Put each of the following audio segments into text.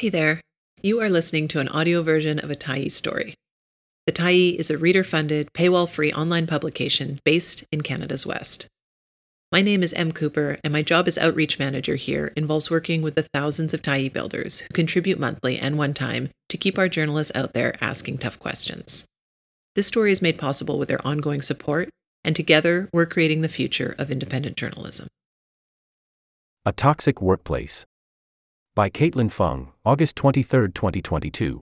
Hey there. You are listening to an audio version of a Tyee story. The Tyee is a reader funded, paywall free online publication based in Canada's West. My name is M. Cooper, and my job as outreach manager here involves working with the thousands of Tyee builders who contribute monthly and one time to keep our journalists out there asking tough questions. This story is made possible with their ongoing support, and together we're creating the future of independent journalism. A Toxic Workplace. By Kaitlyn Fung, August 23, 2022.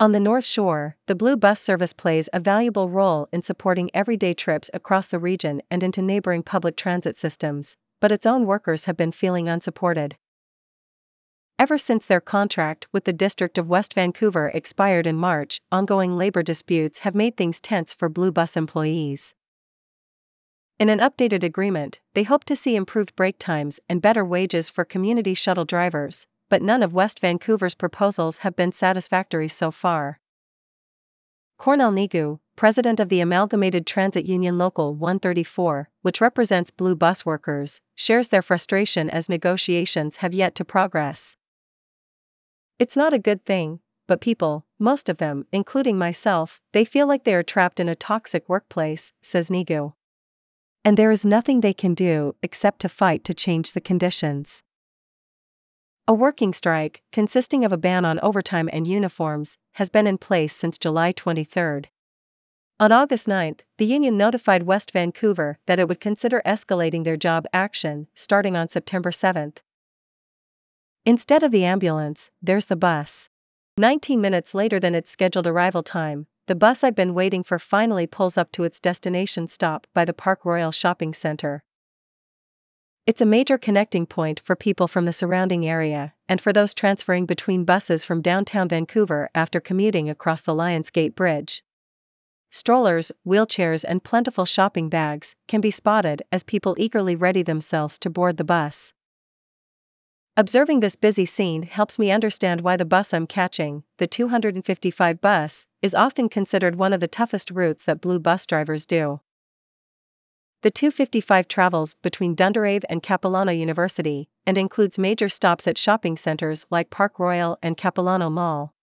On the North Shore, the Blue Bus Service plays a valuable role in supporting everyday trips across the region and into neighboring public transit systems, but its own workers have been feeling unsupported. Ever since their contract with the District of West Vancouver expired in March, ongoing labor disputes have made things tense for Blue Bus employees. In an updated agreement, they hope to see improved break times and better wages for community shuttle drivers, but none of West Vancouver's proposals have been satisfactory so far. Cornel Nigu, president of the Amalgamated Transit Union Local 134, which represents Blue bus workers, shares their frustration as negotiations have yet to progress. It's not a good thing, but people, most of them, including myself, they feel like they are trapped in a toxic workplace, says Nigu. And there is nothing they can do except to fight to change the conditions. A working strike, consisting of a ban on overtime and uniforms, has been in place since July 23. On August 9, the union notified West Vancouver that it would consider escalating their job action starting on September 7. Instead of the ambulance, there's the bus. 19 minutes later than its scheduled arrival time, the bus I've been waiting for finally pulls up to its destination stop by the Park Royal Shopping Center. It's a major connecting point for people from the surrounding area, and for those transferring between buses from downtown Vancouver after commuting across the Lions Gate Bridge. Strollers, wheelchairs, and plentiful shopping bags can be spotted as people eagerly ready themselves to board the bus. Observing this busy scene helps me understand why the bus I'm catching, the 255 bus, is often considered one of the toughest routes that blue bus drivers do. The 255 travels between Dundarave and Capilano University and includes major stops at shopping centers like Park Royal and Capilano Mall.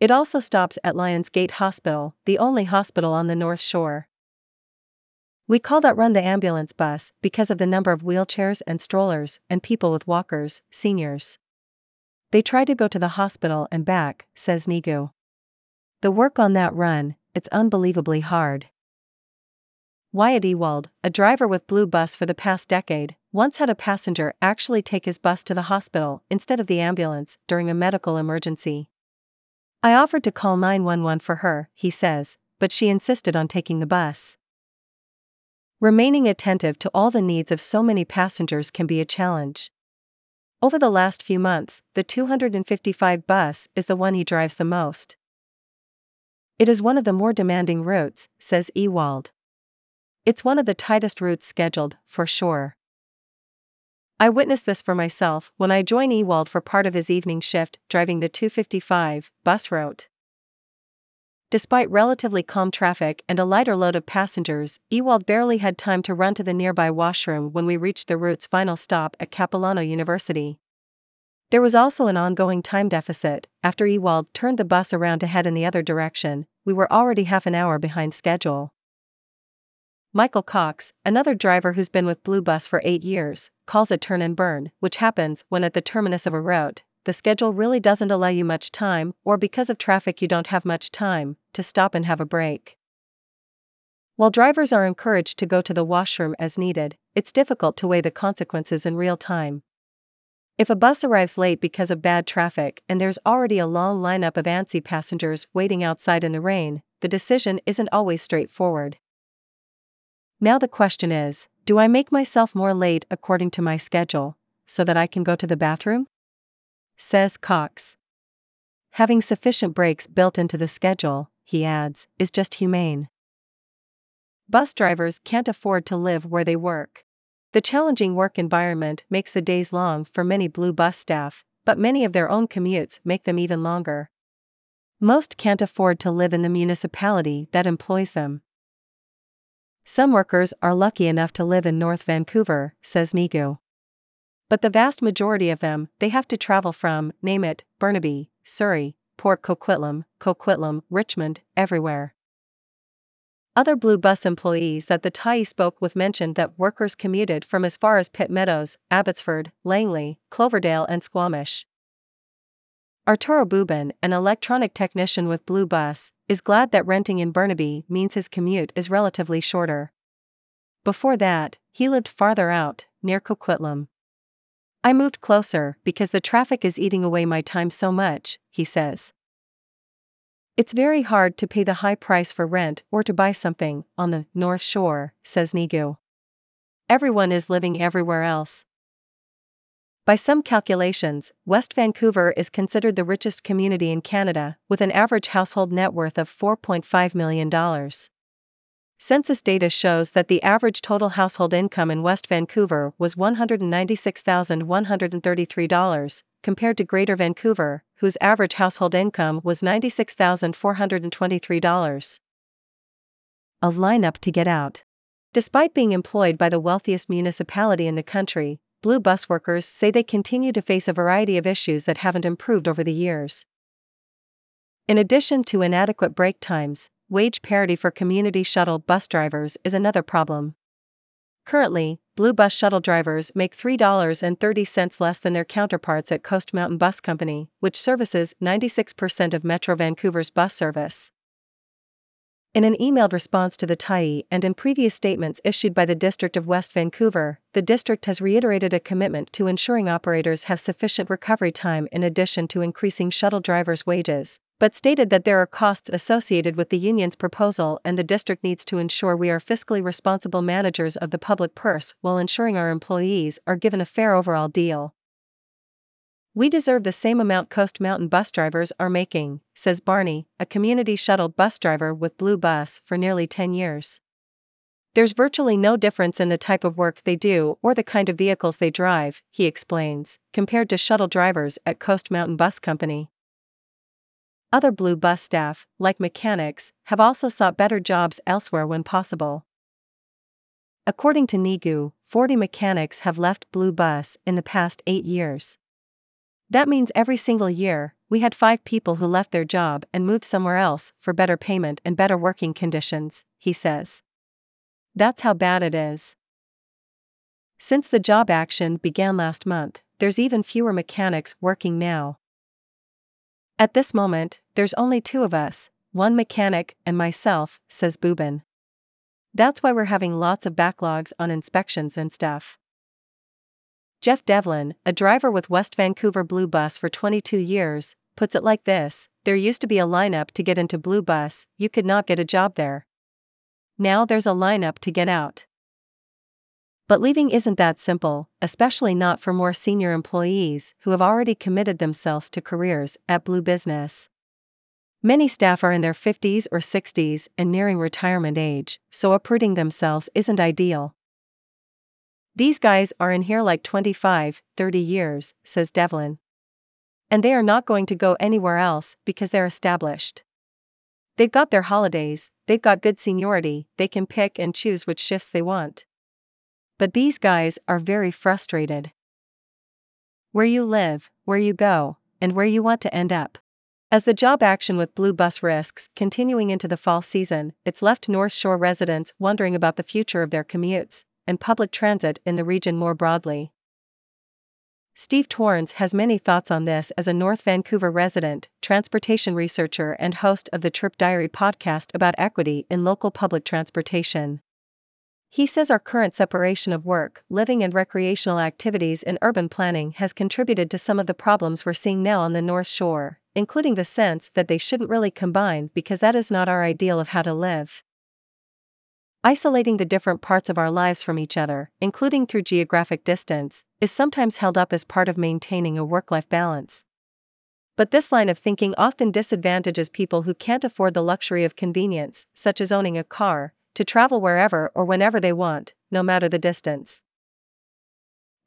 It also stops at Lions Gate Hospital, the only hospital on the North Shore. We call that run the ambulance bus because of the number of wheelchairs and strollers and people with walkers, seniors. They try to go to the hospital and back, says Nigu. The work on that run, it's unbelievably hard. Wyatt Ewald, a driver with Blue Bus for the past decade, once had a passenger actually take his bus to the hospital instead of the ambulance during a medical emergency. I offered to call 911 for her, he says, but she insisted on taking the bus. Remaining attentive to all the needs of so many passengers can be a challenge. Over the last few months, the 255 bus is the one he drives the most. It is one of the more demanding routes, says Ewald. It's one of the tightest routes scheduled, for sure. I witnessed this for myself when I joined Ewald for part of his evening shift driving the 255 bus route. Despite relatively calm traffic and a lighter load of passengers, Ewald barely had time to run to the nearby washroom when we reached the route's final stop at Capilano University. There was also an ongoing time deficit. After Ewald turned the bus around to head in the other direction, we were already half an hour behind schedule. Michael Cox, another driver who's been with Blue Bus for eight years, calls it turn and burn, which happens when at the terminus of a route, the schedule really doesn't allow you much time, or because of traffic, you don't have much time to stop and have a break. While drivers are encouraged to go to the washroom as needed, it's difficult to weigh the consequences in real time. If a bus arrives late because of bad traffic and there's already a long lineup of antsy passengers waiting outside in the rain, the decision isn't always straightforward. Now the question is do I make myself more late according to my schedule, so that I can go to the bathroom? Says Cox. Having sufficient breaks built into the schedule, he adds, is just humane. Bus drivers can't afford to live where they work. The challenging work environment makes the days long for many Blue Bus staff, but many of their own commutes make them even longer. Most can't afford to live in the municipality that employs them. Some workers are lucky enough to live in North Vancouver, says Nigu. But the vast majority of them, they have to travel from, name it, Burnaby, Surrey, Port Coquitlam, Coquitlam, Richmond, everywhere. Other Blue Bus employees that the Tyee spoke with mentioned that workers commuted from as far as Pitt Meadows, Abbotsford, Langley, Cloverdale, and Squamish. Arturo Bubin, an electronic technician with Blue Bus, is glad that renting in Burnaby means his commute is relatively shorter. Before that, he lived farther out, near Coquitlam. I moved closer because the traffic is eating away my time so much, he says. It's very hard to pay the high price for rent or to buy something on the North Shore, says Nigu. Everyone is living everywhere else. By some calculations, West Vancouver is considered the richest community in Canada, with an average household net worth of $4.5 million. Census data shows that the average total household income in West Vancouver was $196,133, compared to Greater Vancouver, whose average household income was $96,423. A lineup to get out. Despite being employed by the wealthiest municipality in the country, Blue bus workers say they continue to face a variety of issues that haven't improved over the years. In addition to inadequate break times, wage parity for community shuttle bus drivers is another problem. Currently, Blue Bus shuttle drivers make $3.30 less than their counterparts at Coast Mountain Bus Company, which services 96% of Metro Vancouver's bus service. In an emailed response to the Tyee and in previous statements issued by the District of West Vancouver, the district has reiterated a commitment to ensuring operators have sufficient recovery time in addition to increasing shuttle drivers' wages, but stated that there are costs associated with the union's proposal and the district needs to ensure we are fiscally responsible managers of the public purse while ensuring our employees are given a fair overall deal. We deserve the same amount Coast Mountain bus drivers are making, says Barney, a community shuttle bus driver with Blue Bus for nearly 10 years. There's virtually no difference in the type of work they do or the kind of vehicles they drive, he explains, compared to shuttle drivers at Coast Mountain Bus Company. Other Blue Bus staff, like mechanics, have also sought better jobs elsewhere when possible. According to Nigu, 40 mechanics have left Blue Bus in the past eight years. That means every single year, we had five people who left their job and moved somewhere else for better payment and better working conditions, he says. That's how bad it is. Since the job action began last month, there's even fewer mechanics working now. At this moment, there's only two of us, one mechanic and myself, says Bubin. That's why we're having lots of backlogs on inspections and stuff. Jeff Devlin, a driver with West Vancouver Blue Bus for 22 years, puts it like this There used to be a lineup to get into Blue Bus, you could not get a job there. Now there's a lineup to get out. But leaving isn't that simple, especially not for more senior employees who have already committed themselves to careers at Blue Business. Many staff are in their 50s or 60s and nearing retirement age, so uprooting themselves isn't ideal. These guys are in here like 25, 30 years, says Devlin. And they are not going to go anywhere else because they're established. They've got their holidays, they've got good seniority, they can pick and choose which shifts they want. But these guys are very frustrated. Where you live, where you go, and where you want to end up. As the job action with Blue Bus risks continuing into the fall season, it's left North Shore residents wondering about the future of their commutes and public transit in the region more broadly. Steve Torrens has many thoughts on this as a North Vancouver resident, transportation researcher, and host of the Trip Diary podcast about equity in local public transportation. He says our current separation of work, living, and recreational activities in urban planning has contributed to some of the problems we're seeing now on the North Shore, including the sense that they shouldn't really combine because that is not our ideal of how to live. Isolating the different parts of our lives from each other, including through geographic distance, is sometimes held up as part of maintaining a work life balance. But this line of thinking often disadvantages people who can't afford the luxury of convenience, such as owning a car, to travel wherever or whenever they want, no matter the distance.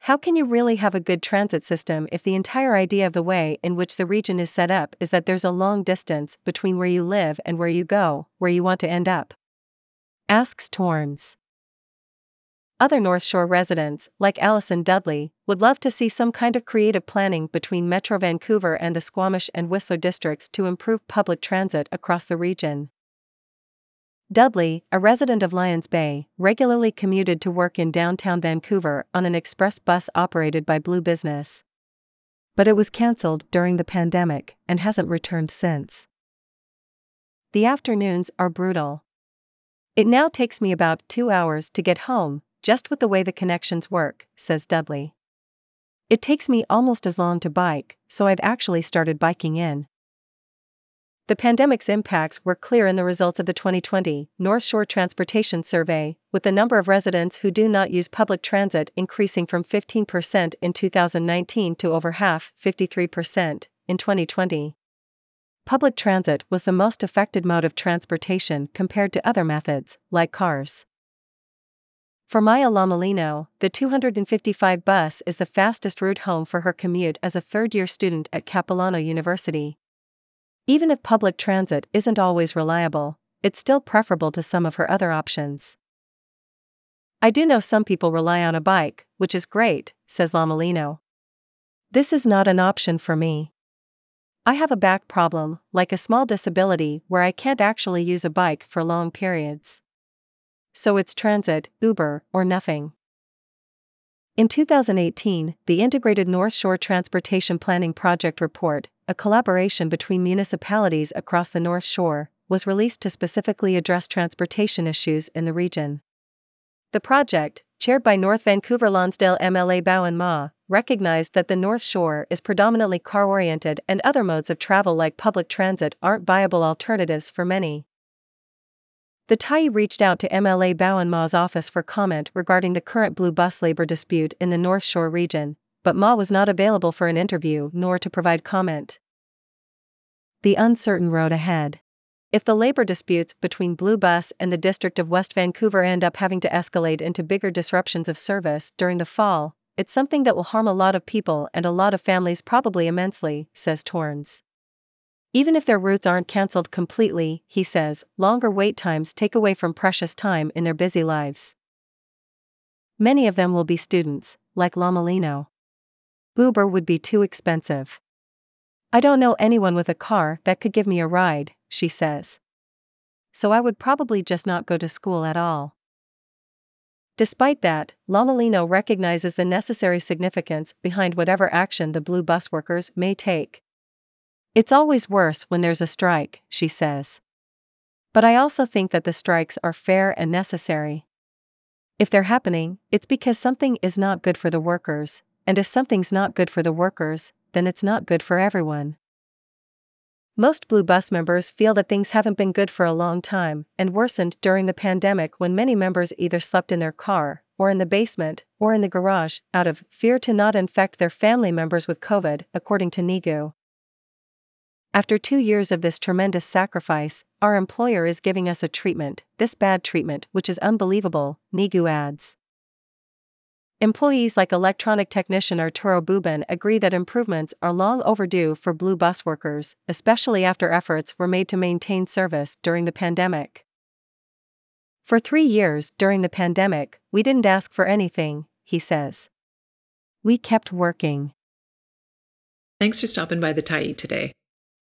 How can you really have a good transit system if the entire idea of the way in which the region is set up is that there's a long distance between where you live and where you go, where you want to end up? Asks Torrens. Other North Shore residents, like Allison Dudley, would love to see some kind of creative planning between Metro Vancouver and the Squamish and Whistler districts to improve public transit across the region. Dudley, a resident of Lions Bay, regularly commuted to work in downtown Vancouver on an express bus operated by Blue Business. But it was cancelled during the pandemic and hasn't returned since. The afternoons are brutal. It now takes me about two hours to get home, just with the way the connections work, says Dudley. It takes me almost as long to bike, so I've actually started biking in. The pandemic's impacts were clear in the results of the 2020 North Shore Transportation Survey, with the number of residents who do not use public transit increasing from 15% in 2019 to over half, 53%, in 2020. Public transit was the most affected mode of transportation compared to other methods, like cars. For Maya Lamalino, the 255 bus is the fastest route home for her commute as a third year student at Capilano University. Even if public transit isn't always reliable, it's still preferable to some of her other options. I do know some people rely on a bike, which is great, says Lamalino. This is not an option for me. I have a back problem, like a small disability, where I can't actually use a bike for long periods so it's transit, Uber, or nothing. In 2018, the Integrated North Shore Transportation Planning Project report, a collaboration between municipalities across the North Shore, was released to specifically address transportation issues in the region. The project, chaired by North Vancouver Lonsdale MLA Bowen Ma, recognized that the North Shore is predominantly car oriented and other modes of travel like public transit aren't viable alternatives for many. The Tyee reached out to MLA Bowen Ma's office for comment regarding the current blue bus labor dispute in the North Shore region, but Ma was not available for an interview nor to provide comment. The uncertain road ahead. If the labor disputes between Blue Bus and the District of West Vancouver end up having to escalate into bigger disruptions of service during the fall, it's something that will harm a lot of people and a lot of families probably immensely, says Torrens. Even if their routes aren't cancelled completely, he says, longer wait times take away from precious time in their busy lives. Many of them will be students, like Lamalino. Uber would be too expensive. I don't know anyone with a car that could give me a ride, she says. So I would probably just not go to school at all. Despite that, Lamalino recognizes the necessary significance behind whatever action the blue bus workers may take. It's always worse when there's a strike, she says. But I also think that the strikes are fair and necessary. If they're happening, it's because something is not good for the workers, and if something's not good for the workers, then it's not good for everyone. Most Blue Bus members feel that things haven't been good for a long time and worsened during the pandemic when many members either slept in their car, or in the basement, or in the garage, out of fear to not infect their family members with COVID, according to Nigu. After two years of this tremendous sacrifice, our employer is giving us a treatment, this bad treatment, which is unbelievable, Nigu adds. Employees like electronic technician Arturo Bubin agree that improvements are long overdue for blue bus workers, especially after efforts were made to maintain service during the pandemic. For three years during the pandemic, we didn't ask for anything, he says. We kept working. Thanks for stopping by the Tyee today.